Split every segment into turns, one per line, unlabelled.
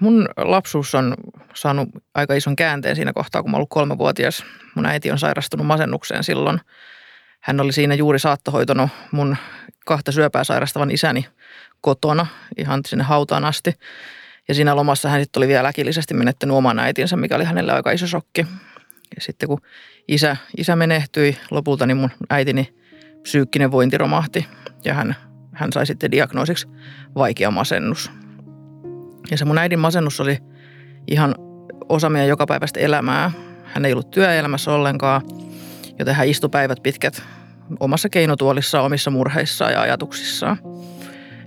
mun lapsuus on saanut aika ison käänteen siinä kohtaa, kun mä ollut kolmevuotias. Mun äiti on sairastunut masennukseen silloin. Hän oli siinä juuri saattohoitonut mun kahta syöpää sairastavan isäni kotona ihan sinne hautaan asti. Ja siinä lomassa hän sitten oli vielä äkillisesti menettänyt oman äitinsä, mikä oli hänelle aika iso shokki. Ja sitten kun isä, isä menehtyi lopulta, niin mun äitini psyykkinen vointi romahti ja hän, hän sai sitten diagnoosiksi vaikea masennus. Ja se mun äidin masennus oli ihan osa meidän jokapäiväistä elämää. Hän ei ollut työelämässä ollenkaan, joten hän istui päivät pitkät omassa keinotuolissaan, omissa murheissaan ja ajatuksissaan.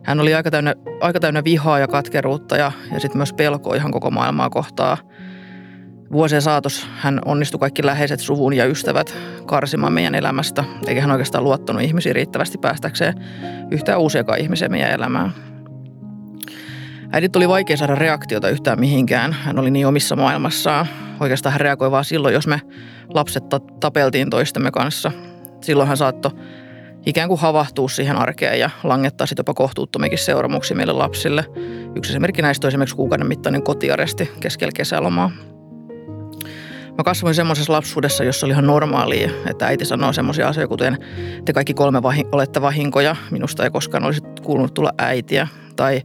Hän oli aika täynnä, aika täynnä vihaa ja katkeruutta ja, ja sitten myös pelkoa ihan koko maailmaa kohtaa. Vuosien saatos hän onnistui kaikki läheiset suvun ja ystävät karsimaan meidän elämästä, eikä hän oikeastaan luottanut ihmisiin riittävästi päästäkseen yhtään uusiakaan ihmisiä meidän elämään. Äidit oli vaikea saada reaktiota yhtään mihinkään. Hän oli niin omissa maailmassaan. Oikeastaan hän reagoi vaan silloin, jos me lapset tapeltiin toistemme kanssa. Silloin hän saattoi ikään kuin havahtuu siihen arkeen ja langettaa sitten jopa kohtuuttomikin seuraamuksia meille lapsille. Yksi esimerkki näistä on esimerkiksi kuukauden mittainen kotiaresti keskellä kesälomaa. Mä kasvoin semmoisessa lapsuudessa, jossa oli ihan normaalia, että äiti sanoo semmoisia asioita, kuten te kaikki kolme vahi- olette vahinkoja, minusta ei koskaan olisi kuulunut tulla äitiä. Tai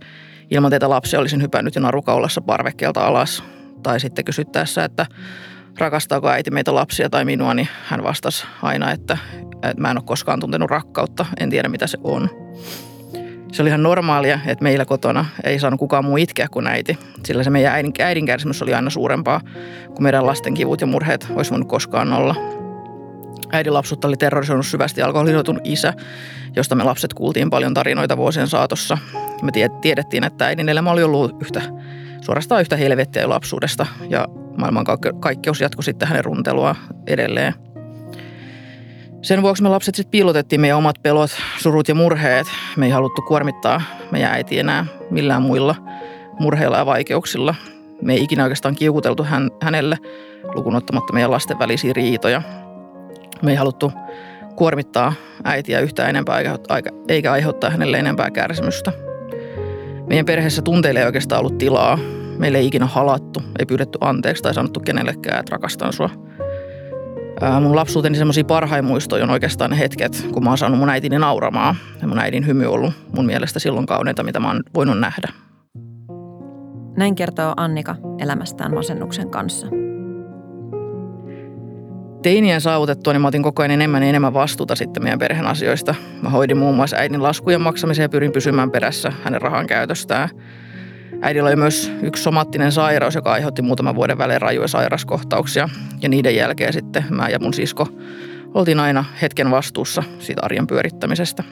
ilman teitä lapsia olisin hypännyt jo narukaulassa parvekkeelta alas. Tai sitten kysyttäessä, että rakastaako äiti meitä lapsia tai minua, niin hän vastasi aina, että, että mä en ole koskaan tuntenut rakkautta, en tiedä mitä se on. Se oli ihan normaalia, että meillä kotona ei saanut kukaan muu itkeä kuin äiti, sillä se meidän äidin, äidin kärsimys oli aina suurempaa kuin meidän lasten kivut ja murheet olisi voinut koskaan olla. Äidin lapsuutta oli terrorisoinut syvästi alkoholisoitunut isä, josta me lapset kuultiin paljon tarinoita vuosien saatossa. Me tiedettiin, että äidin elämä oli ollut yhtä, suorastaan yhtä helvettiä lapsuudesta ja maailmankaikkeus jatkui sitten hänen runtelua edelleen. Sen vuoksi me lapset sitten piilotettiin meidän omat pelot, surut ja murheet. Me ei haluttu kuormittaa meidän äiti enää millään muilla murheilla ja vaikeuksilla. Me ei ikinä oikeastaan kiukuteltu hän, hänelle lukunottamatta meidän lasten välisiä riitoja. Me ei haluttu kuormittaa äitiä yhtään enempää eikä aiheuttaa hänelle enempää kärsimystä. Meidän perheessä tunteille ei oikeastaan ollut tilaa Meille ei ikinä halattu, ei pyydetty anteeksi tai sanottu kenellekään, että rakastan sua. Mun lapsuuteni semmoisia parhain muistoja on oikeastaan ne hetket, kun mä oon saanut mun äitini nauramaan. Ja mun äidin hymy on ollut mun mielestä silloin kauneinta, mitä mä oon voinut nähdä.
Näin kertoo Annika elämästään masennuksen kanssa.
Teinien saavutettua, niin mä otin koko ajan enemmän ja enemmän vastuuta sitten meidän perheen asioista. Mä hoidin muun muassa äidin laskujen maksamisen ja pyrin pysymään perässä hänen rahan käytöstään – Äidillä oli myös yksi somaattinen sairaus, joka aiheutti muutaman vuoden välein rajuja sairaskohtauksia. Ja niiden jälkeen sitten mä ja mun sisko oltiin aina hetken vastuussa siitä arjen pyörittämisestä.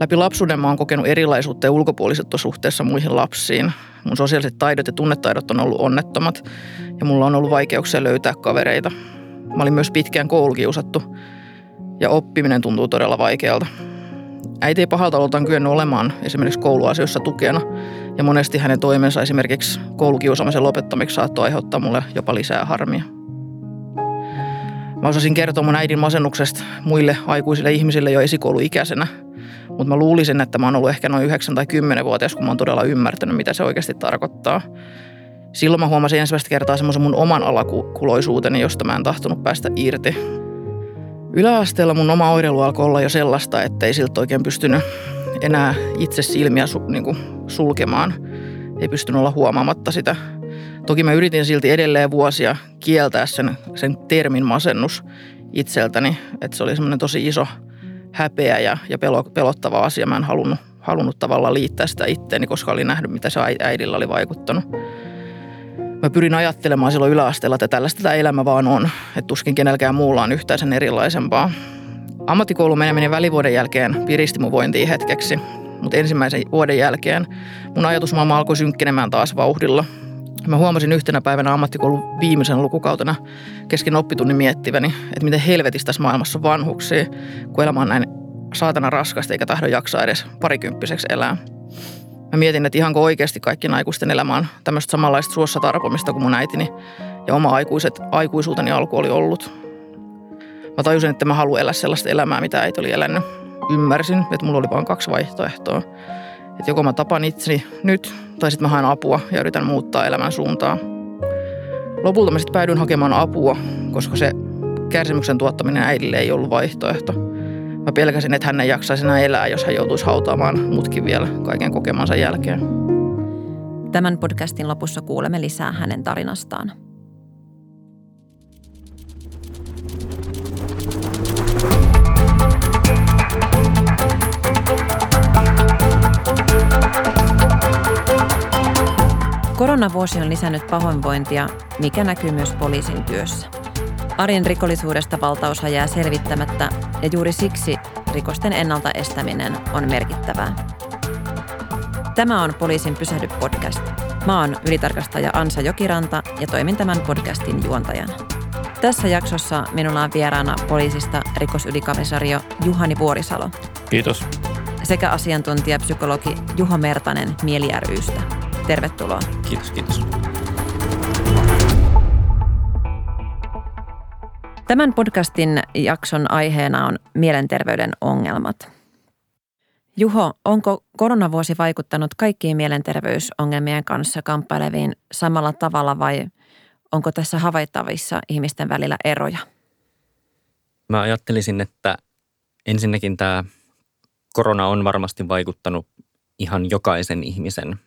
Läpi lapsuuden mä oon kokenut erilaisuutta ja ulkopuolisuutta suhteessa muihin lapsiin. Mun sosiaaliset taidot ja tunnetaidot on ollut onnettomat ja mulla on ollut vaikeuksia löytää kavereita. Mä olin myös pitkään koulukiusattu ja oppiminen tuntuu todella vaikealta. Äiti ei pahalta oltaan kyennyt olemaan esimerkiksi kouluasioissa tukena, ja monesti hänen toimensa esimerkiksi koulukiusaamisen lopettamiksi saattoi aiheuttaa mulle jopa lisää harmia. Mä osasin kertoa mun äidin masennuksesta muille aikuisille ihmisille jo esikouluikäisenä, mutta mä luulisin, että mä oon ollut ehkä noin 9 tai 10-vuotias, kun mä oon todella ymmärtänyt, mitä se oikeasti tarkoittaa. Silloin mä huomasin ensimmäistä kertaa semmoisen mun oman alakuloisuuteni, josta mä en tahtonut päästä irti. Yläasteella mun oma oireilu alkoi olla jo sellaista, että ei siltä oikein pystynyt enää itse silmiä su, niin sulkemaan. Ei pystynyt olla huomaamatta sitä. Toki mä yritin silti edelleen vuosia kieltää sen, sen termin masennus itseltäni. Että se oli semmoinen tosi iso häpeä ja, ja pelo, pelottava asia. Mä en halunnut, halunnut tavallaan liittää sitä itteeni, koska olin nähnyt, mitä se äidillä oli vaikuttanut. Mä pyrin ajattelemaan silloin yläasteella, että tällaista tämä elämä vaan on. Että tuskin kenelläkään muulla on yhtään sen erilaisempaa. Ammattikoulun meneminen välivuoden jälkeen piristi mun vointiin hetkeksi. Mutta ensimmäisen vuoden jälkeen mun ajatusmaailma alkoi synkkenemään taas vauhdilla. Mä huomasin yhtenä päivänä ammattikoulun viimeisen lukukautena kesken oppitunnin miettiväni, että miten helvetistä tässä maailmassa vanhuksia, kun elämä on näin saatana raskasta eikä tahdo jaksaa edes parikymppiseksi elää. Mä mietin, että ihanko oikeasti kaikki aikuisten elämä on tämmöistä samanlaista suossa tarpomista kuin mun äitini ja oma aikuiset, aikuisuuteni alku oli ollut. Mä tajusin, että mä haluan elää sellaista elämää, mitä äiti oli elänyt. Ymmärsin, että mulla oli vain kaksi vaihtoehtoa. Että joko mä tapan itseni nyt, tai sitten mä haen apua ja yritän muuttaa elämän suuntaa. Lopulta mä sitten päädyin hakemaan apua, koska se kärsimyksen tuottaminen äidille ei ollut vaihtoehto. Mä pelkäsin, että hän ei jaksaisi enää elää, jos hän joutuisi hautaamaan mutkin vielä kaiken kokemansa jälkeen.
Tämän podcastin lopussa kuulemme lisää hänen tarinastaan. Koronavuosi on lisännyt pahoinvointia, mikä näkyy myös poliisin työssä. Arjen rikollisuudesta valtaosa jää selvittämättä ja juuri siksi rikosten ennalta estäminen on merkittävää. Tämä on Poliisin pysähdy podcast. Mä oon ylitarkastaja Ansa Jokiranta ja toimin tämän podcastin juontajana. Tässä jaksossa minulla on vieraana poliisista rikosylikamisario Juhani Vuorisalo.
Kiitos.
Sekä asiantuntijapsykologi Juho Mertanen Mieli rystä. Tervetuloa.
Kiitos, kiitos.
Tämän podcastin jakson aiheena on mielenterveyden ongelmat. Juho, onko koronavuosi vaikuttanut kaikkiin mielenterveysongelmien kanssa kamppaileviin samalla tavalla vai onko tässä havaittavissa ihmisten välillä eroja?
Mä ajattelisin, että ensinnäkin tämä korona on varmasti vaikuttanut ihan jokaisen ihmisen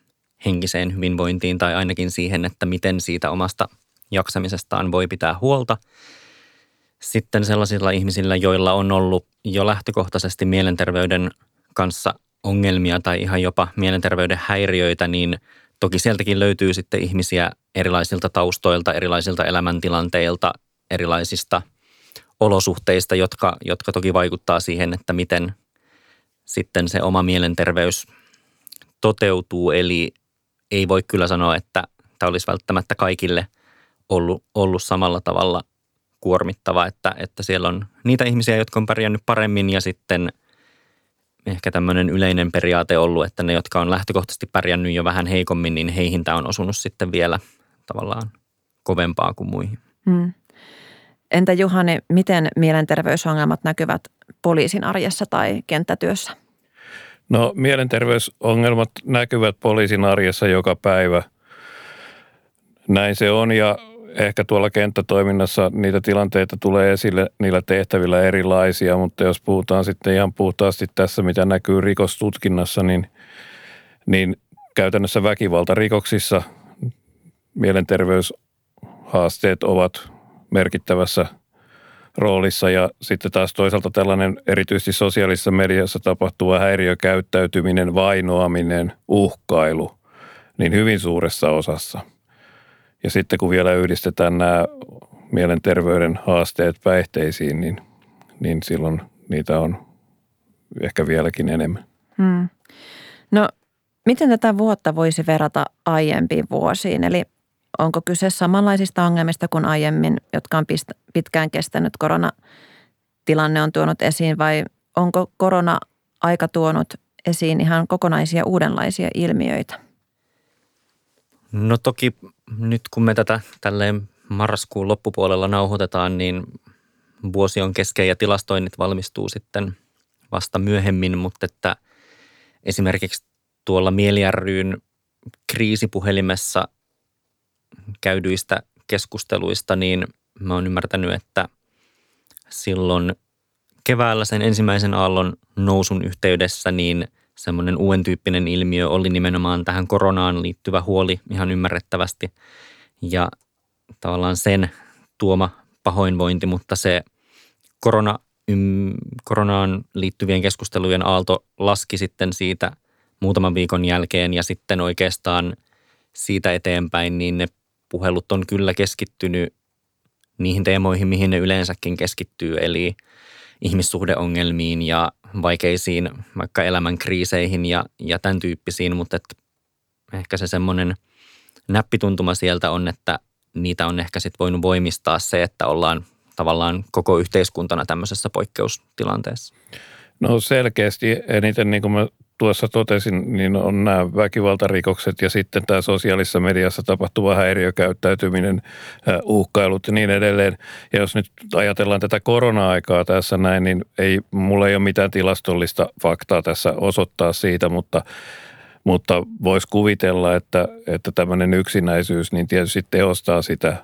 henkiseen hyvinvointiin tai ainakin siihen, että miten siitä omasta jaksamisestaan voi pitää huolta. Sitten sellaisilla ihmisillä, joilla on ollut jo lähtökohtaisesti mielenterveyden kanssa ongelmia tai ihan jopa mielenterveyden häiriöitä, niin toki sieltäkin löytyy sitten ihmisiä erilaisilta taustoilta, erilaisilta elämäntilanteilta, erilaisista olosuhteista, jotka, jotka toki vaikuttaa siihen, että miten sitten se oma mielenterveys toteutuu. Eli ei voi kyllä sanoa, että tämä olisi välttämättä kaikille ollut, ollut samalla tavalla kuormittava, että, että siellä on niitä ihmisiä, jotka on pärjännyt paremmin ja sitten ehkä tämmöinen yleinen periaate ollut, että ne, jotka on lähtökohtaisesti pärjännyt jo vähän heikommin, niin heihin tämä on osunut sitten vielä tavallaan kovempaa kuin muihin. Hmm.
Entä Juhani, miten mielenterveysongelmat näkyvät poliisin arjessa tai kenttätyössä?
No mielenterveysongelmat näkyvät poliisin arjessa joka päivä. Näin se on ja ehkä tuolla kenttätoiminnassa niitä tilanteita tulee esille niillä tehtävillä erilaisia, mutta jos puhutaan sitten ihan puhtaasti tässä, mitä näkyy rikostutkinnassa, niin, niin käytännössä väkivaltarikoksissa mielenterveyshaasteet ovat merkittävässä roolissa ja sitten taas toisaalta tällainen erityisesti sosiaalisessa mediassa tapahtuva häiriökäyttäytyminen, vainoaminen, uhkailu, niin hyvin suuressa osassa – ja sitten kun vielä yhdistetään nämä mielenterveyden haasteet päihteisiin, niin, niin silloin niitä on ehkä vieläkin enemmän. Hmm.
No, miten tätä vuotta voisi verrata aiempiin vuosiin? Eli onko kyse samanlaisista ongelmista kuin aiemmin, jotka on pitkään kestänyt koronatilanne on tuonut esiin vai onko korona-aika tuonut esiin ihan kokonaisia uudenlaisia ilmiöitä?
No toki nyt kun me tätä tälleen marraskuun loppupuolella nauhoitetaan, niin vuosi on kesken ja tilastoinnit valmistuu sitten vasta myöhemmin, mutta että esimerkiksi tuolla Mieliärryyn kriisipuhelimessa käydyistä keskusteluista, niin mä oon ymmärtänyt, että silloin keväällä sen ensimmäisen aallon nousun yhteydessä, niin – semmoinen uuden tyyppinen ilmiö oli nimenomaan tähän koronaan liittyvä huoli ihan ymmärrettävästi. Ja tavallaan sen tuoma pahoinvointi, mutta se korona, ym, koronaan liittyvien keskustelujen aalto laski sitten siitä muutaman viikon jälkeen ja sitten oikeastaan siitä eteenpäin, niin ne puhelut on kyllä keskittynyt niihin teemoihin, mihin ne yleensäkin keskittyy, eli ihmissuhdeongelmiin ja vaikeisiin vaikka elämän kriiseihin ja, ja tämän tyyppisiin, mutta et ehkä se semmoinen näppituntuma sieltä on, että niitä on ehkä sitten voinut voimistaa se, että ollaan tavallaan koko yhteiskuntana tämmöisessä poikkeustilanteessa.
No selkeästi eniten, niin kuin mä tuossa totesin, niin on nämä väkivaltarikokset ja sitten tämä sosiaalisessa mediassa tapahtuva häiriökäyttäytyminen, uhkailut ja niin edelleen. Ja jos nyt ajatellaan tätä korona-aikaa tässä näin, niin ei, mulla ei ole mitään tilastollista faktaa tässä osoittaa siitä, mutta Mutta voisi kuvitella, että, että tämmöinen yksinäisyys niin tietysti tehostaa sitä,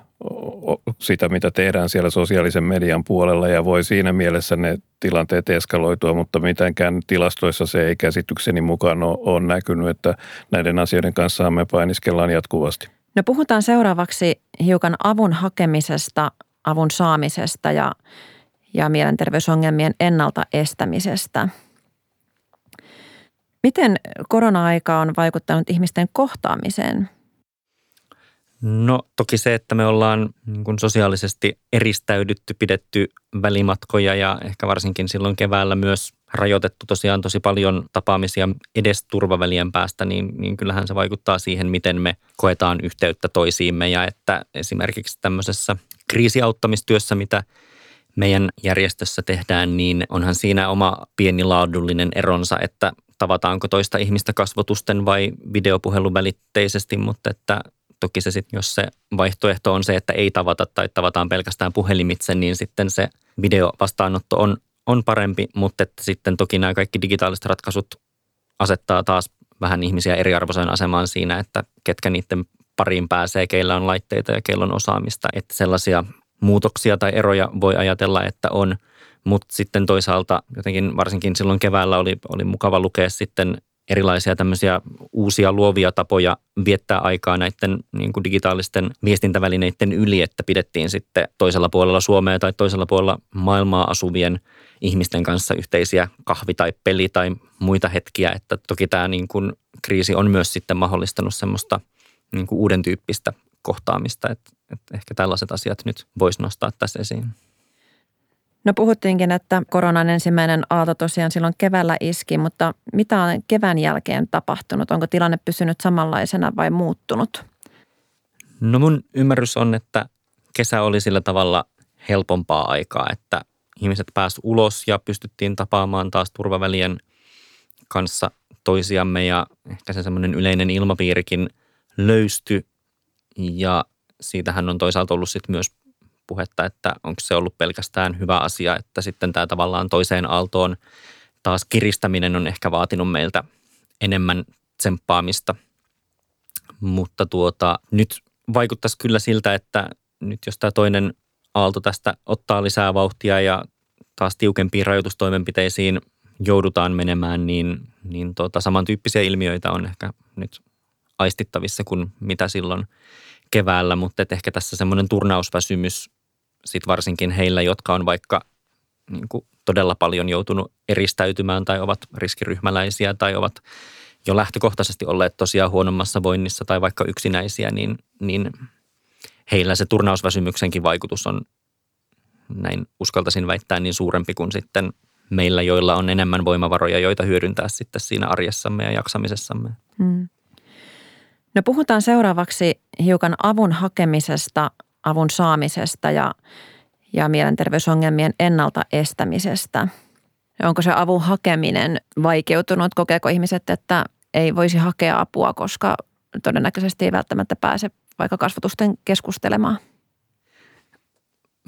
sitä, mitä tehdään siellä sosiaalisen median puolella ja voi siinä mielessä ne tilanteet eskaloitua, mutta mitenkään tilastoissa se ei käsitykseni mukaan ole, näkynyt, että näiden asioiden kanssa me painiskellaan jatkuvasti.
No puhutaan seuraavaksi hiukan avun hakemisesta, avun saamisesta ja, ja mielenterveysongelmien ennaltaestämisestä. Miten korona-aika on vaikuttanut ihmisten kohtaamiseen?
No toki se, että me ollaan niin kuin sosiaalisesti eristäydytty, pidetty välimatkoja ja ehkä varsinkin silloin keväällä myös rajoitettu tosiaan tosi paljon tapaamisia edes turvavälien päästä, niin, niin kyllähän se vaikuttaa siihen, miten me koetaan yhteyttä toisiimme ja että esimerkiksi tämmöisessä kriisiauttamistyössä, mitä meidän järjestössä tehdään, niin onhan siinä oma pieni laadullinen eronsa, että tavataanko toista ihmistä kasvotusten vai videopuhelun välitteisesti, mutta että toki se sitten, jos se vaihtoehto on se, että ei tavata tai tavataan pelkästään puhelimitse, niin sitten se videovastaanotto on, on parempi, mutta että sitten toki nämä kaikki digitaaliset ratkaisut asettaa taas vähän ihmisiä eriarvoiseen asemaan siinä, että ketkä niiden pariin pääsee, keillä on laitteita ja keillä on osaamista. Että sellaisia muutoksia tai eroja voi ajatella, että on, mutta sitten toisaalta jotenkin varsinkin silloin keväällä oli, oli mukava lukea sitten erilaisia tämmöisiä uusia luovia tapoja viettää aikaa näiden niin kuin digitaalisten viestintävälineiden yli, että pidettiin sitten toisella puolella Suomea tai toisella puolella maailmaa asuvien ihmisten kanssa yhteisiä kahvi- tai peli- tai muita hetkiä. Että toki tämä niin kuin kriisi on myös sitten mahdollistanut semmoista niin kuin uuden tyyppistä kohtaamista, että, että ehkä tällaiset asiat nyt voisi nostaa tässä esiin.
No puhuttiinkin, että koronan ensimmäinen aalto tosiaan silloin keväällä iski, mutta mitä on kevään jälkeen tapahtunut? Onko tilanne pysynyt samanlaisena vai muuttunut?
No mun ymmärrys on, että kesä oli sillä tavalla helpompaa aikaa, että ihmiset pääsivät ulos ja pystyttiin tapaamaan taas turvavälien kanssa toisiamme ja ehkä se semmoinen yleinen ilmapiirikin löysty ja siitähän on toisaalta ollut sitten myös puhetta, että onko se ollut pelkästään hyvä asia, että sitten tämä tavallaan toiseen aaltoon taas kiristäminen on ehkä vaatinut meiltä enemmän tsemppaamista. Mutta tuota, nyt vaikuttaisi kyllä siltä, että nyt jos tämä toinen aalto tästä ottaa lisää vauhtia ja taas tiukempiin rajoitustoimenpiteisiin joudutaan menemään, niin, niin tuota, samantyyppisiä ilmiöitä on ehkä nyt aistittavissa kuin mitä silloin keväällä, mutta ehkä tässä semmoinen turnausväsymys sit varsinkin heillä, jotka on vaikka niin kuin todella paljon joutunut eristäytymään tai ovat riskiryhmäläisiä tai ovat jo lähtökohtaisesti olleet tosiaan huonommassa voinnissa tai vaikka yksinäisiä, niin, niin heillä se turnausväsymyksenkin vaikutus on näin uskaltaisin väittää niin suurempi kuin sitten meillä, joilla on enemmän voimavaroja, joita hyödyntää sitten siinä arjessamme ja jaksamisessamme. Hmm.
No puhutaan seuraavaksi hiukan avun hakemisesta avun saamisesta ja, ja mielenterveysongelmien ennaltaestämisestä. Onko se avun hakeminen vaikeutunut? Kokeeko ihmiset, että ei voisi hakea apua, koska todennäköisesti ei välttämättä pääse vaikka kasvatusten keskustelemaan?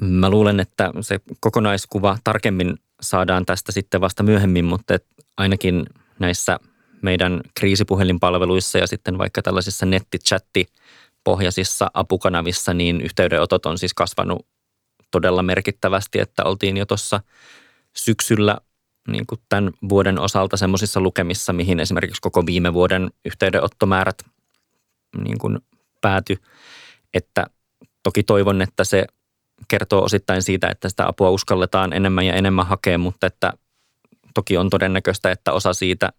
Mä luulen, että se kokonaiskuva tarkemmin saadaan tästä sitten vasta myöhemmin, mutta ainakin näissä meidän kriisipuhelinpalveluissa ja sitten vaikka tällaisissa nettichatti pohjaisissa apukanavissa, niin yhteydenotot on siis kasvanut todella merkittävästi, että oltiin jo tuossa syksyllä niin kuin tämän vuoden osalta semmoisissa lukemissa, mihin esimerkiksi koko viime vuoden yhteydenottomäärät niin kuin pääty. Että toki toivon, että se kertoo osittain siitä, että sitä apua uskalletaan enemmän ja enemmän hakea, mutta että toki on todennäköistä, että osa siitä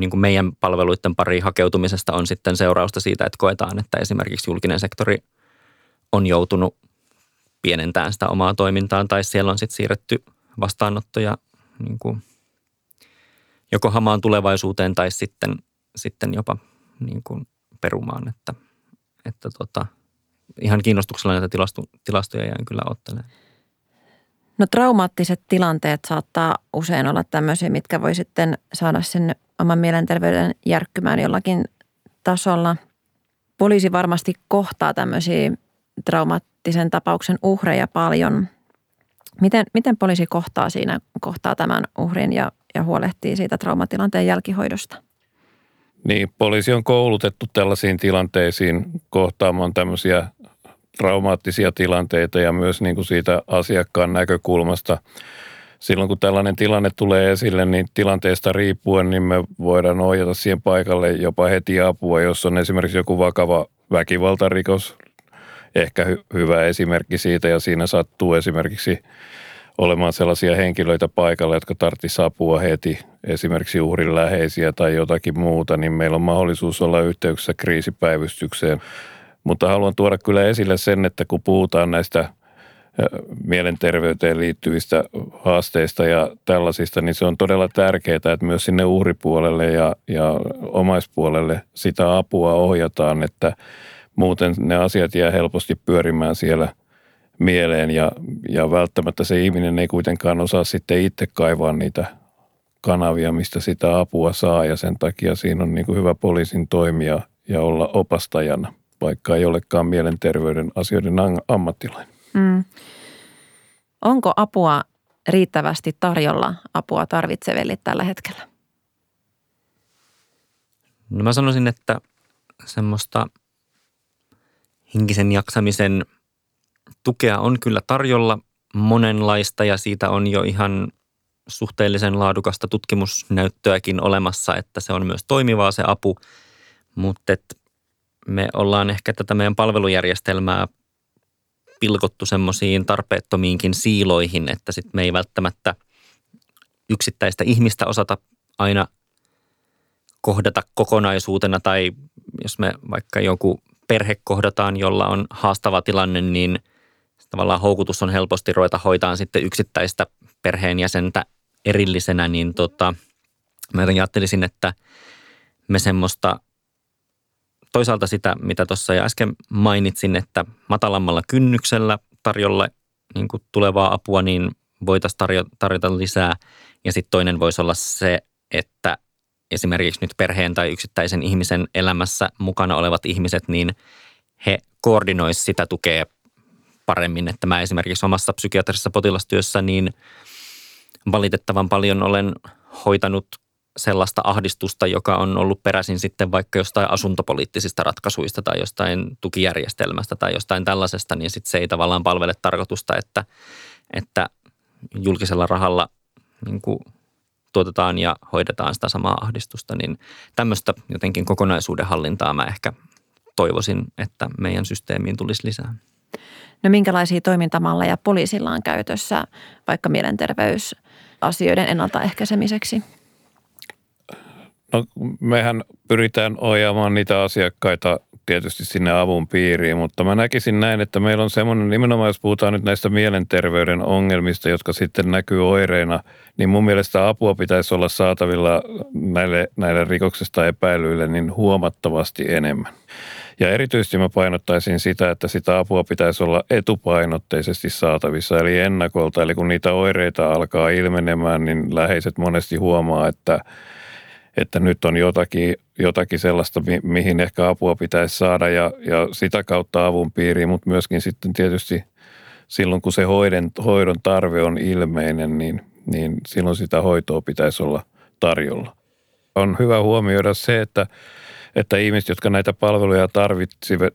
niin kuin meidän palveluiden pariin hakeutumisesta on sitten seurausta siitä, että koetaan, että esimerkiksi julkinen sektori on joutunut pienentämään sitä omaa toimintaan tai siellä on sitten siirretty vastaanottoja niin kuin joko hamaan tulevaisuuteen tai sitten, sitten jopa niin kuin perumaan, että, että tota, ihan kiinnostuksella näitä tilasto, tilastoja jään kyllä ottelemaan.
No traumaattiset tilanteet saattaa usein olla tämmöisiä, mitkä voi sitten saada sen oman mielenterveyden järkkymään jollakin tasolla. Poliisi varmasti kohtaa tämmöisiä traumaattisen tapauksen uhreja paljon. Miten, miten poliisi kohtaa siinä, kohtaa tämän uhrin ja, ja huolehtii siitä traumatilanteen jälkihoidosta?
Niin, poliisi on koulutettu tällaisiin tilanteisiin kohtaamaan tämmöisiä traumaattisia tilanteita ja myös niin kuin siitä asiakkaan näkökulmasta. Silloin kun tällainen tilanne tulee esille, niin tilanteesta riippuen niin me voidaan ohjata siihen paikalle jopa heti apua, jos on esimerkiksi joku vakava väkivaltarikos, ehkä hy- hyvä esimerkki siitä ja siinä sattuu esimerkiksi olemaan sellaisia henkilöitä paikalla, jotka tarvitsisivat apua heti, esimerkiksi uhrin läheisiä tai jotakin muuta, niin meillä on mahdollisuus olla yhteyksissä kriisipäivystykseen. Mutta haluan tuoda kyllä esille sen, että kun puhutaan näistä mielenterveyteen liittyvistä haasteista ja tällaisista, niin se on todella tärkeää, että myös sinne uhripuolelle ja, ja omaispuolelle sitä apua ohjataan, että muuten ne asiat jää helposti pyörimään siellä – mieleen ja, ja välttämättä se ihminen ei kuitenkaan osaa sitten itse kaivaa niitä kanavia, mistä sitä apua saa ja sen takia siinä on niin kuin hyvä poliisin toimia ja olla opastajana, vaikka ei olekaan mielenterveyden asioiden ammattilainen. Mm.
Onko apua riittävästi tarjolla apua tarvitseville tällä hetkellä?
No mä sanoisin, että semmoista henkisen jaksamisen – tukea on kyllä tarjolla monenlaista ja siitä on jo ihan suhteellisen laadukasta tutkimusnäyttöäkin olemassa, että se on myös toimivaa se apu, mutta me ollaan ehkä tätä meidän palvelujärjestelmää pilkottu semmoisiin tarpeettomiinkin siiloihin, että sit me ei välttämättä yksittäistä ihmistä osata aina kohdata kokonaisuutena. Tai jos me vaikka joku perhe kohdataan, jolla on haastava tilanne, niin – tavallaan houkutus on helposti ruveta hoitaan sitten yksittäistä perheenjäsentä erillisenä, niin tota, mä ajattelisin, että me semmoista toisaalta sitä, mitä tuossa jo äsken mainitsin, että matalammalla kynnyksellä tarjolla niin kuin tulevaa apua, niin voitaisiin tarjota, tarjota lisää. Ja sitten toinen voisi olla se, että esimerkiksi nyt perheen tai yksittäisen ihmisen elämässä mukana olevat ihmiset, niin he koordinoisivat sitä tukea paremmin. Että mä esimerkiksi omassa psykiatrisessa potilastyössä niin valitettavan paljon olen hoitanut sellaista ahdistusta, joka on ollut peräisin sitten vaikka jostain asuntopoliittisista ratkaisuista tai jostain tukijärjestelmästä tai jostain tällaisesta, niin sitten se ei tavallaan palvele tarkoitusta, että, että julkisella rahalla niin kuin tuotetaan ja hoidetaan sitä samaa ahdistusta, niin tämmöistä jotenkin kokonaisuuden hallintaa mä ehkä toivoisin, että meidän systeemiin tulisi lisää.
No minkälaisia toimintamalleja poliisilla on käytössä vaikka mielenterveysasioiden ennaltaehkäisemiseksi?
No mehän pyritään ohjaamaan niitä asiakkaita tietysti sinne avun piiriin, mutta mä näkisin näin, että meillä on semmoinen, nimenomaan jos puhutaan nyt näistä mielenterveyden ongelmista, jotka sitten näkyy oireina, niin mun mielestä apua pitäisi olla saatavilla näille, näille rikoksesta epäilyille niin huomattavasti enemmän. Ja erityisesti mä painottaisin sitä, että sitä apua pitäisi olla etupainotteisesti saatavissa, eli ennakolta. Eli kun niitä oireita alkaa ilmenemään, niin läheiset monesti huomaa, että, että nyt on jotakin, jotakin sellaista, mihin ehkä apua pitäisi saada ja, ja sitä kautta avun piiriin, mutta myöskin sitten tietysti silloin, kun se hoidon, hoidon tarve on ilmeinen, niin, niin silloin sitä hoitoa pitäisi olla tarjolla. On hyvä huomioida se, että että ihmiset, jotka näitä palveluja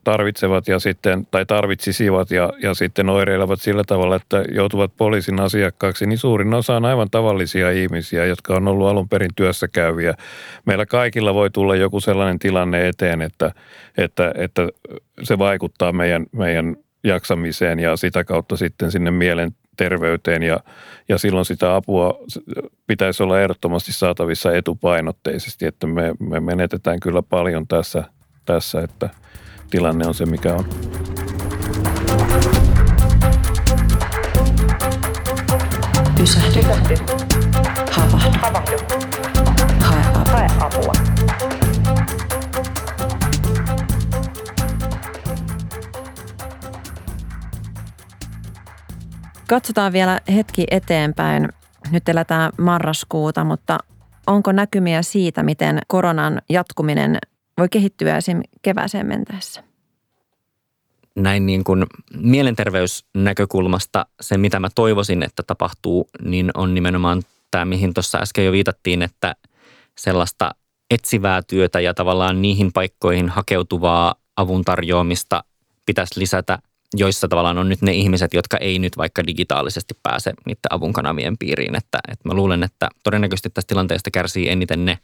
tarvitsevat ja sitten, tai tarvitsisivat ja, ja sitten oireilevat sillä tavalla, että joutuvat poliisin asiakkaaksi, niin suurin osa on aivan tavallisia ihmisiä, jotka on ollut alun perin työssä käyviä. Meillä kaikilla voi tulla joku sellainen tilanne eteen, että, että, että se vaikuttaa meidän, meidän jaksamiseen ja sitä kautta sitten sinne mielen terveyteen ja, ja silloin sitä apua pitäisi olla ehdottomasti saatavissa etupainotteisesti, että me, me menetetään kyllä paljon tässä, tässä, että tilanne on se mikä on.
Pysähdy. Havahdu. Havahdu. Hae apua. Hae apua. Katsotaan vielä hetki eteenpäin. Nyt eletään marraskuuta, mutta onko näkymiä siitä, miten koronan jatkuminen voi kehittyä esim. kevääseen mentäessä?
Näin niin kuin mielenterveysnäkökulmasta se, mitä mä toivoisin, että tapahtuu, niin on nimenomaan tämä, mihin tuossa äsken jo viitattiin, että sellaista etsivää työtä ja tavallaan niihin paikkoihin hakeutuvaa avun tarjoamista pitäisi lisätä, joissa tavallaan on nyt ne ihmiset, jotka ei nyt vaikka digitaalisesti pääse niiden avun kanavien piiriin. Että, että mä luulen, että todennäköisesti tästä tilanteesta kärsii eniten ne,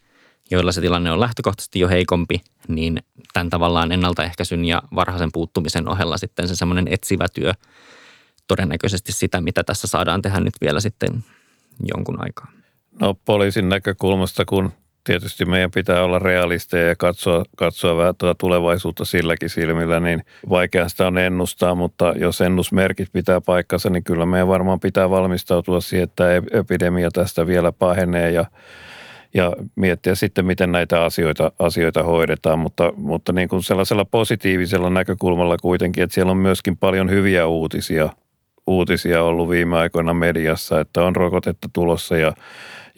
joilla se tilanne on lähtökohtaisesti jo heikompi, niin tämän tavallaan ennaltaehkäisyn ja varhaisen puuttumisen ohella sitten se semmoinen etsivä työ todennäköisesti sitä, mitä tässä saadaan tehdä nyt vielä sitten jonkun aikaa.
No poliisin näkökulmasta, kun tietysti meidän pitää olla realisteja ja katsoa, katsoa vähän tuota tulevaisuutta silläkin silmillä, niin vaikea sitä on ennustaa, mutta jos ennusmerkit pitää paikkansa, niin kyllä meidän varmaan pitää valmistautua siihen, että epidemia tästä vielä pahenee ja ja miettiä sitten, miten näitä asioita, asioita hoidetaan, mutta, mutta niin kuin sellaisella positiivisella näkökulmalla kuitenkin, että siellä on myöskin paljon hyviä uutisia, uutisia ollut viime aikoina mediassa, että on rokotetta tulossa ja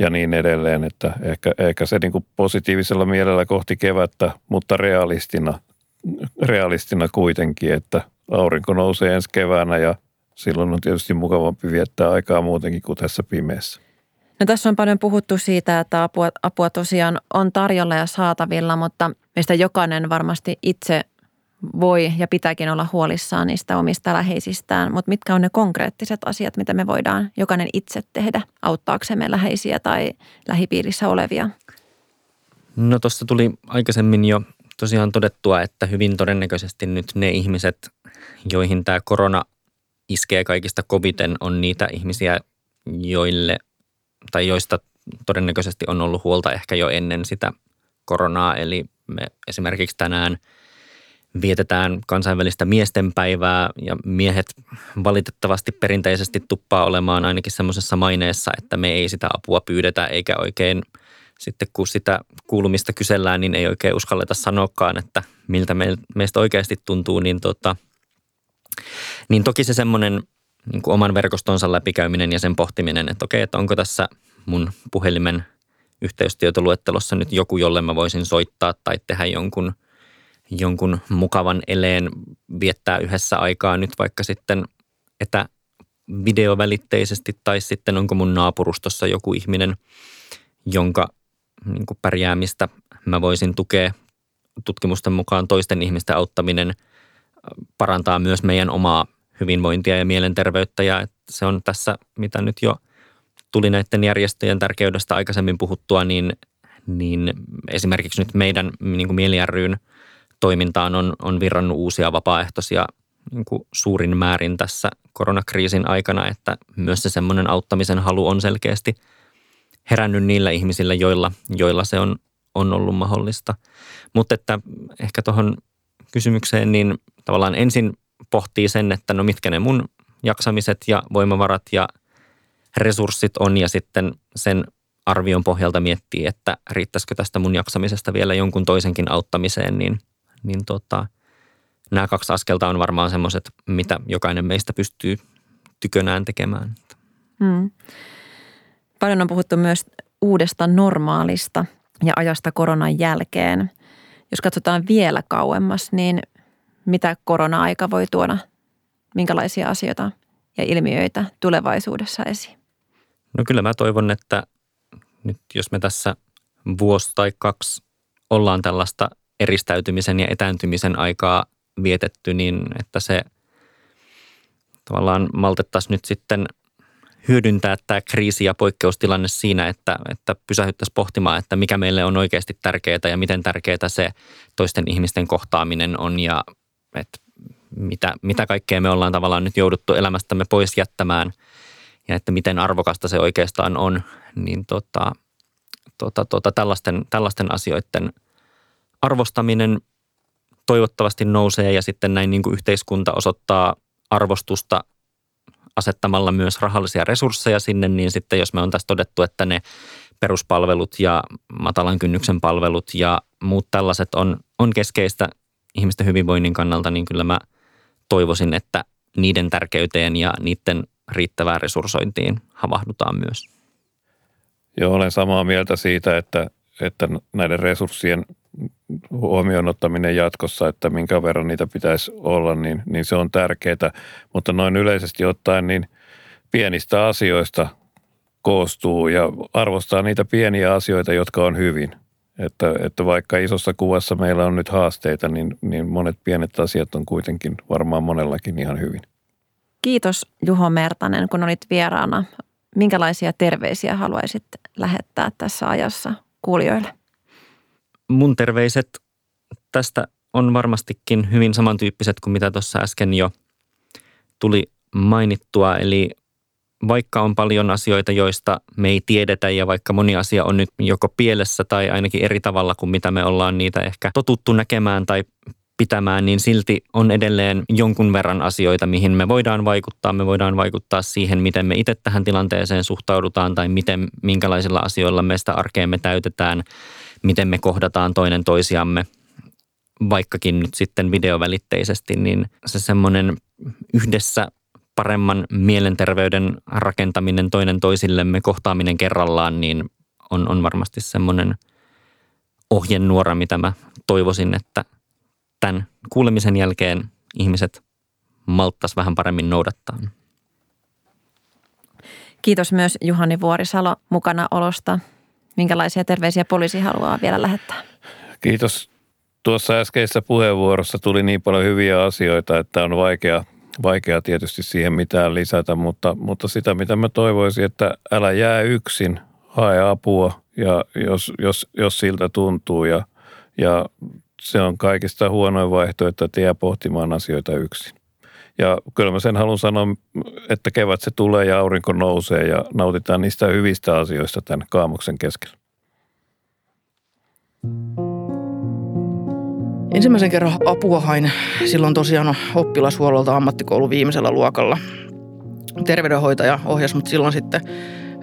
ja niin edelleen. Että ehkä, ehkä se niin kuin positiivisella mielellä kohti kevättä, mutta realistina, realistina kuitenkin, että aurinko nousee ensi keväänä ja silloin on tietysti mukavampi viettää aikaa muutenkin kuin tässä pimeässä.
No tässä on paljon puhuttu siitä, että apua, apua tosiaan on tarjolla ja saatavilla, mutta meistä jokainen varmasti itse voi ja pitääkin olla huolissaan niistä omista läheisistään, mutta mitkä on ne konkreettiset asiat, mitä me voidaan jokainen itse tehdä auttaaksemme läheisiä tai lähipiirissä olevia?
No tuossa tuli aikaisemmin jo tosiaan todettua, että hyvin todennäköisesti nyt ne ihmiset, joihin tämä korona iskee kaikista koviten, on niitä ihmisiä, joille tai joista todennäköisesti on ollut huolta ehkä jo ennen sitä koronaa. Eli me esimerkiksi tänään – vietetään kansainvälistä miestenpäivää ja miehet valitettavasti perinteisesti tuppaa olemaan ainakin semmoisessa maineessa, että me ei sitä apua pyydetä eikä oikein sitten kun sitä kuulumista kysellään, niin ei oikein uskalleta sanoakaan, että miltä meistä oikeasti tuntuu, niin, tota, niin toki se semmoinen niin kuin oman verkostonsa läpikäyminen ja sen pohtiminen, että okei, että onko tässä mun puhelimen yhteystietoluettelossa nyt joku, jolle mä voisin soittaa tai tehdä jonkun – jonkun mukavan eleen viettää yhdessä aikaa nyt vaikka sitten etävideovälitteisesti tai sitten onko mun naapurustossa joku ihminen, jonka niin kuin pärjäämistä mä voisin tukea. Tutkimusten mukaan toisten ihmisten auttaminen parantaa myös meidän omaa hyvinvointia ja mielenterveyttä ja se on tässä, mitä nyt jo tuli näiden järjestöjen tärkeydestä aikaisemmin puhuttua, niin, niin esimerkiksi nyt meidän niin kuin mieli ryyn – toimintaan on, on virrannut uusia vapaaehtoisia niin kuin suurin määrin tässä koronakriisin aikana, että myös se semmoinen auttamisen halu on selkeästi herännyt niillä ihmisillä, joilla, joilla se on, on ollut mahdollista. Mutta että ehkä tuohon kysymykseen, niin tavallaan ensin pohtii sen, että no mitkä ne mun jaksamiset ja voimavarat ja resurssit on ja sitten sen arvion pohjalta miettii, että riittäisikö tästä mun jaksamisesta vielä jonkun toisenkin auttamiseen, niin – niin tota, nämä kaksi askelta on varmaan semmoiset, mitä jokainen meistä pystyy tykönään tekemään. Hmm.
Paljon on puhuttu myös uudesta normaalista ja ajasta koronan jälkeen. Jos katsotaan vielä kauemmas, niin mitä korona-aika voi tuoda, minkälaisia asioita ja ilmiöitä tulevaisuudessa esiin?
No kyllä mä toivon, että nyt jos me tässä vuosi tai kaksi ollaan tällaista eristäytymisen ja etääntymisen aikaa vietetty, niin että se tavallaan maltettaisiin nyt sitten hyödyntää tämä kriisi ja poikkeustilanne siinä, että, että pysähyttäisiin pohtimaan, että mikä meille on oikeasti tärkeää ja miten tärkeää se toisten ihmisten kohtaaminen on ja että mitä, mitä kaikkea me ollaan tavallaan nyt jouduttu elämästämme pois jättämään ja että miten arvokasta se oikeastaan on, niin tota, tota, tota, tällaisten, tällaisten asioiden – arvostaminen toivottavasti nousee ja sitten näin niin kuin yhteiskunta osoittaa arvostusta asettamalla myös rahallisia resursseja sinne, niin sitten jos me on tässä todettu, että ne peruspalvelut ja matalan kynnyksen palvelut ja muut tällaiset on, on keskeistä ihmisten hyvinvoinnin kannalta, niin kyllä mä toivoisin, että niiden tärkeyteen ja niiden riittävään resurssointiin havahdutaan myös.
Joo, olen samaa mieltä siitä, että, että näiden resurssien huomioon ottaminen jatkossa, että minkä verran niitä pitäisi olla, niin, niin se on tärkeää. Mutta noin yleisesti ottaen, niin pienistä asioista koostuu ja arvostaa niitä pieniä asioita, jotka on hyvin. Että, että vaikka isossa kuvassa meillä on nyt haasteita, niin, niin monet pienet asiat on kuitenkin varmaan monellakin ihan hyvin.
Kiitos Juho Mertanen, kun olit vieraana. Minkälaisia terveisiä haluaisit lähettää tässä ajassa kuulijoille?
Mun terveiset tästä on varmastikin hyvin samantyyppiset kuin mitä tuossa äsken jo tuli mainittua. Eli vaikka on paljon asioita, joista me ei tiedetä ja vaikka moni asia on nyt joko pielessä tai ainakin eri tavalla kuin mitä me ollaan niitä ehkä totuttu näkemään tai pitämään, niin silti on edelleen jonkun verran asioita, mihin me voidaan vaikuttaa. Me voidaan vaikuttaa siihen, miten me itse tähän tilanteeseen suhtaudutaan tai miten, minkälaisilla asioilla me sitä arkeemme täytetään, miten me kohdataan toinen toisiamme vaikkakin nyt sitten videovälitteisesti, niin se semmoinen yhdessä paremman mielenterveyden rakentaminen toinen toisillemme, kohtaaminen kerrallaan, niin on, on varmasti semmoinen ohjenuora, mitä mä toivoisin, että tämän kuulemisen jälkeen ihmiset malttas vähän paremmin noudattaa.
Kiitos myös Juhani Vuorisalo mukana olosta. Minkälaisia terveisiä poliisi haluaa vielä lähettää?
Kiitos. Tuossa äskeisessä puheenvuorossa tuli niin paljon hyviä asioita, että on vaikea, vaikea tietysti siihen mitään lisätä, mutta, mutta sitä mitä mä toivoisin, että älä jää yksin, hae apua ja jos, jos, jos siltä tuntuu ja, ja se on kaikista huonoin vaihtoehto, että jää pohtimaan asioita yksin. Ja kyllä mä sen haluan sanoa, että kevät se tulee ja aurinko nousee ja nautitaan niistä hyvistä asioista tämän kaamuksen keskellä.
Ensimmäisen kerran apua hain silloin tosiaan oppilashuollolta ammattikoulu viimeisellä luokalla. Terveydenhoitaja ohjasi mut silloin sitten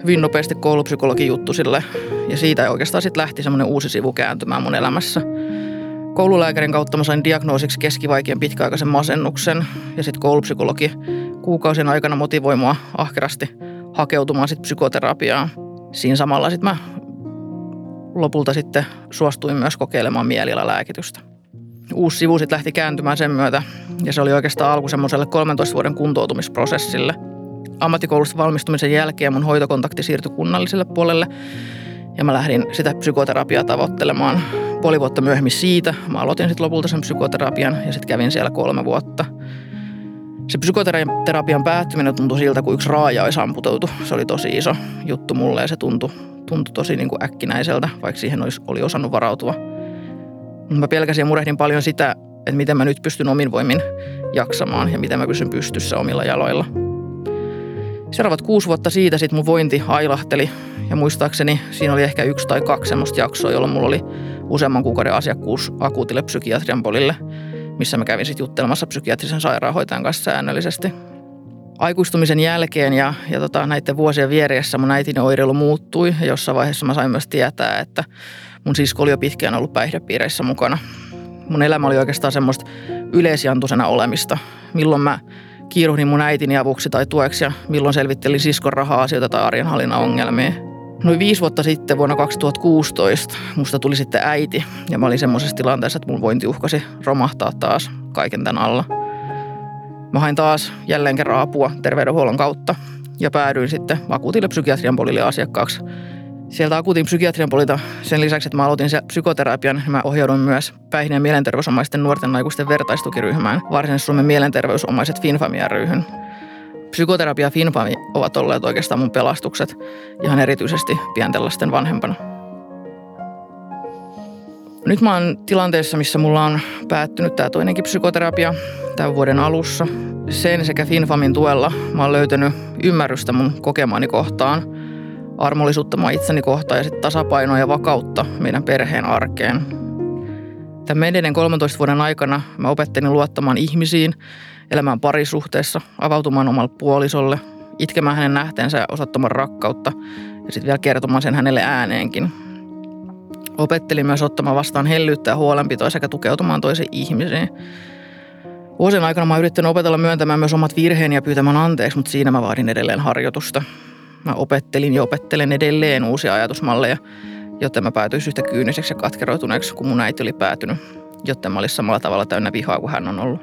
hyvin nopeasti koulupsykologin juttu sille. Ja siitä oikeastaan sitten lähti semmoinen uusi sivu kääntymään mun elämässä – Koululääkärin kautta mä sain diagnoosiksi keskivaikean pitkäaikaisen masennuksen ja sitten koulupsykologi kuukausien aikana motivoi mua ahkerasti hakeutumaan sitten psykoterapiaan. Siinä samalla sitten mä lopulta sitten suostuin myös kokeilemaan mielialalääkitystä. Uusi sivu sitten lähti kääntymään sen myötä ja se oli oikeastaan alku semmoiselle 13 vuoden kuntoutumisprosessille. Ammattikoulusta valmistumisen jälkeen mun hoitokontakti siirtyi kunnalliselle puolelle ja mä lähdin sitä psykoterapiaa tavoittelemaan puoli vuotta myöhemmin siitä. Mä aloitin sitten lopulta sen psykoterapian ja sitten kävin siellä kolme vuotta. Se psykoterapian päättyminen tuntui siltä, kuin yksi raaja olisi amputoitu. Se oli tosi iso juttu mulle ja se tuntui, tuntui tosi niin kuin äkkinäiseltä, vaikka siihen olisi, oli osannut varautua. Mä pelkäsin ja murehdin paljon sitä, että miten mä nyt pystyn omin voimin jaksamaan ja miten mä pysyn pystyssä omilla jaloilla. Seuraavat kuusi vuotta siitä sitten mun vointi ailahteli ja muistaakseni siinä oli ehkä yksi tai kaksi semmoista jaksoa, jolloin mulla oli useamman kuukauden asiakkuus akuutille psykiatrian polille, missä mä kävin sitten juttelemassa psykiatrisen sairaanhoitajan kanssa säännöllisesti. Aikuistumisen jälkeen ja, ja tota, näiden vuosien vieressä mun äitini oireilu muuttui ja jossain vaiheessa mä sain myös tietää, että mun sisko oli jo pitkään ollut päihdepiireissä mukana. Mun elämä oli oikeastaan semmoista yleisjantuisena olemista, milloin mä kiiruhdin mun äitini avuksi tai tueksi ja milloin selvittelin siskon raha-asioita tai arjenhallinnan ongelmia. Noin viisi vuotta sitten vuonna 2016 musta tuli sitten äiti ja mä olin semmoisessa tilanteessa, että mun vointi uhkasi romahtaa taas kaiken tämän alla. Mä hain taas jälleen kerran apua terveydenhuollon kautta ja päädyin sitten akuutille psykiatrian polille asiakkaaksi. Sieltä akuutin psykiatrian polilta sen lisäksi, että mä aloitin psykoterapian, niin mä ohjauduin myös päihde- ja mielenterveysomaisten nuorten aikuisten vertaistukiryhmään, varsinaisen Suomen mielenterveysomaiset Finfamia-ryhyn. Psykoterapia ja Finfami ovat olleet oikeastaan mun pelastukset ihan erityisesti pienten lasten vanhempana. Nyt mä oon tilanteessa, missä mulla on päättynyt tämä toinenkin psykoterapia tämän vuoden alussa. Sen sekä Finfamin tuella mä oon löytänyt ymmärrystä mun kokemaani kohtaan, armollisuutta mä itseni kohtaan ja sitten tasapainoa ja vakautta meidän perheen arkeen. Tämän menneiden 13 vuoden aikana mä opettelin luottamaan ihmisiin elämään parisuhteessa, avautumaan omalle puolisolle, itkemään hänen nähteensä ja osoittamaan rakkautta ja sitten vielä kertomaan sen hänelle ääneenkin. Opettelin myös ottamaan vastaan hellyyttä ja huolenpitoa sekä tukeutumaan toisiin ihmisiin. Vuosien aikana mä yrittänyt opetella myöntämään myös omat virheeni ja pyytämään anteeksi, mutta siinä mä vaadin edelleen harjoitusta. Mä opettelin ja opettelen edelleen uusia ajatusmalleja, jotta mä päätyisin yhtä kyyniseksi ja katkeroituneeksi, kun mun äiti oli päätynyt, jotta mä olisin samalla tavalla täynnä vihaa kuin hän on ollut.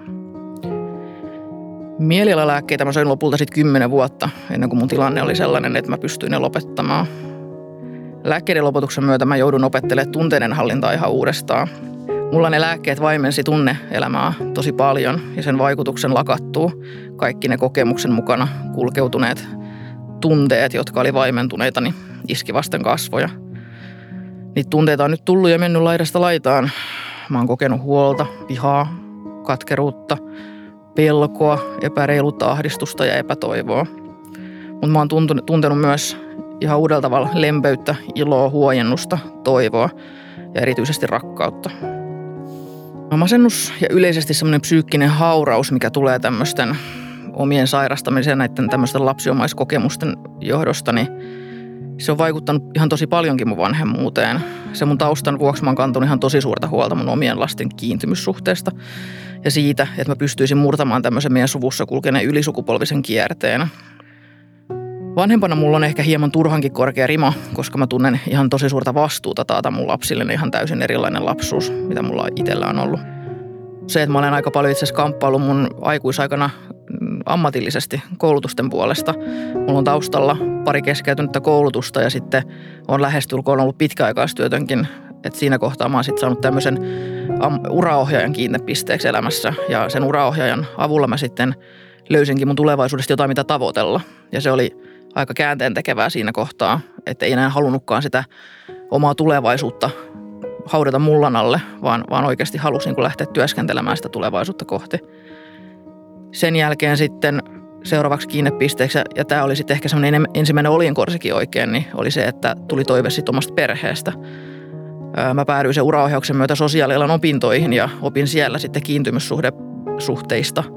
Mielialalääkkeitä mä söin lopulta sitten kymmenen vuotta ennen kuin mun tilanne oli sellainen, että mä pystyin ne lopettamaan. Lääkkeiden lopetuksen myötä mä joudun opettelemaan tunteiden hallintaa ihan uudestaan. Mulla ne lääkkeet vaimensi tunneelämää tosi paljon ja sen vaikutuksen lakattuu. Kaikki ne kokemuksen mukana kulkeutuneet tunteet, jotka oli vaimentuneita, niin iski vasten kasvoja. Niitä tunteita on nyt tullut ja mennyt laidasta laitaan. Mä oon kokenut huolta, vihaa, katkeruutta, pelkoa, epäreiluutta, ahdistusta ja epätoivoa. Mutta mä oon tuntenut myös ihan uudella tavalla lempeyttä, iloa, huojennusta, toivoa ja erityisesti rakkautta. Masennus ja yleisesti semmoinen psyykkinen hauraus, mikä tulee tämmöisten omien sairastamisen ja näiden tämmöisten lapsiomaiskokemusten johdosta, niin se on vaikuttanut ihan tosi paljonkin mun vanhemmuuteen. Se mun taustan vuoksi mä oon ihan tosi suurta huolta mun omien lasten kiintymyssuhteesta ja siitä, että mä pystyisin murtamaan tämmöisen meidän suvussa kulkeneen ylisukupolvisen kierteen. Vanhempana mulla on ehkä hieman turhankin korkea rima, koska mä tunnen ihan tosi suurta vastuuta taata mun lapsille ihan täysin erilainen lapsuus, mitä mulla itsellä on ollut. Se, että mä olen aika paljon itse asiassa kamppailu mun aikuisaikana mm, ammatillisesti koulutusten puolesta. Mulla on taustalla pari keskeytynyttä koulutusta ja sitten on lähestulkoon ollut pitkäaikaistyötönkin. Et siinä kohtaa mä oon sitten saanut tämmöisen uraohjaajan kiinnepisteeksi elämässä ja sen uraohjaajan avulla mä sitten löysinkin mun tulevaisuudesta jotain, mitä tavoitella. Ja se oli aika käänteen tekevää siinä kohtaa, että ei enää halunnutkaan sitä omaa tulevaisuutta haudata mullan alle, vaan, vaan oikeasti halusin kun lähteä työskentelemään sitä tulevaisuutta kohti. Sen jälkeen sitten seuraavaksi kiinnepisteeksi, ja tämä oli sitten ehkä semmoinen ensimmäinen oljenkorsikin oikein, niin oli se, että tuli toive sitten omasta perheestä. Mä päädyin sen uraohjauksen myötä sosiaalialan opintoihin ja opin siellä sitten kiintymyssuhteista –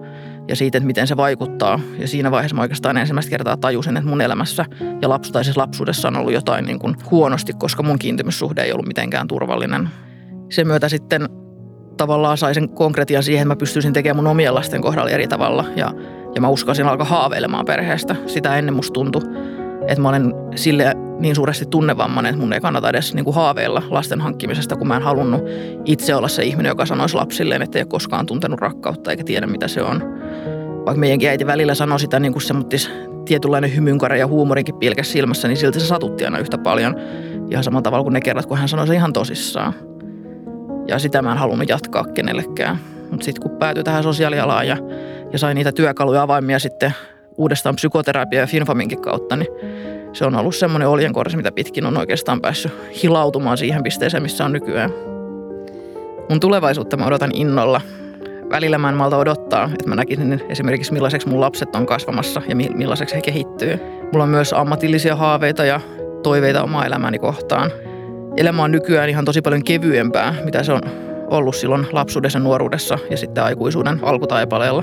ja siitä, että miten se vaikuttaa. Ja siinä vaiheessa mä oikeastaan ensimmäistä kertaa tajusin, että mun elämässä ja lapsutaisessa lapsuudessa on ollut jotain niin kuin huonosti, koska mun kiintymyssuhde ei ollut mitenkään turvallinen. Sen myötä sitten tavallaan sai sen konkretian siihen, että mä pystyisin tekemään mun omien lasten kohdalla eri tavalla. Ja, ja mä uskalsin alkaa haaveilemaan perheestä. Sitä ennen musta tuntui, että mä olen sille niin suuresti tunnevammainen, että mun ei kannata edes niin kuin haaveilla lasten hankkimisesta, kun mä en halunnut itse olla se ihminen, joka sanoisi lapsilleen, että ei ole koskaan tuntenut rakkautta eikä tiedä, mitä se on. Vaikka meidänkin äiti välillä sanoi sitä niin kuin se tietynlainen hymynkare ja huumorinkin pilkäs silmässä, niin silti se satutti aina yhtä paljon. Ihan samalla tavalla kuin ne kerrat, kun hän sanoi se ihan tosissaan. Ja sitä mä en halunnut jatkaa kenellekään. Mutta sitten kun päätyi tähän sosiaalialaan ja, ja sain niitä työkaluja avaimia sitten uudestaan psykoterapia ja Finfaminkin kautta, niin se on ollut semmoinen oljenkorsi, mitä pitkin on oikeastaan päässyt hilautumaan siihen pisteeseen, missä on nykyään. Mun tulevaisuutta mä odotan innolla. Välillä mä en malta odottaa, että mä näkisin esimerkiksi millaiseksi mun lapset on kasvamassa ja millaiseksi he kehittyy. Mulla on myös ammatillisia haaveita ja toiveita omaa elämäni kohtaan. Elämä on nykyään ihan tosi paljon kevyempää, mitä se on ollut silloin lapsuudessa, nuoruudessa ja sitten aikuisuuden alkutaipaleella.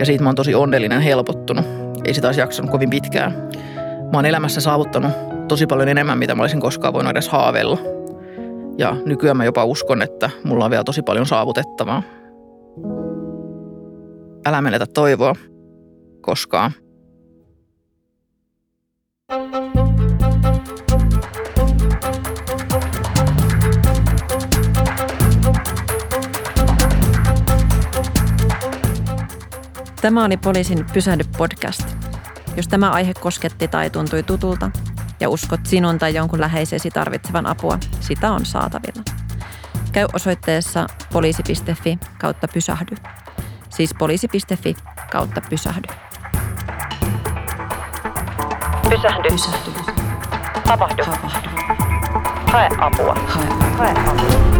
Ja siitä mä oon tosi onnellinen, helpottunut. Ei sitä olisi jaksanut kovin pitkään. Mä oon elämässä saavuttanut tosi paljon enemmän, mitä mä olisin koskaan voinut edes haaveilla. Ja nykyään mä jopa uskon, että mulla on vielä tosi paljon saavutettavaa. Älä menetä toivoa koskaan.
Tämä oli Poliisin Pysähdy podcast. Jos tämä aihe kosketti tai tuntui tutulta ja uskot sinun tai jonkun läheisesi tarvitsevan apua, sitä on saatavilla. Käy osoitteessa poliisi.fi kautta pysähdy. Siis poliisi.fi kautta pysähdy.
Pysähdy. Pysähdy. Havahdu. Havahdu. Hae apua. Hae apua. Hae apua.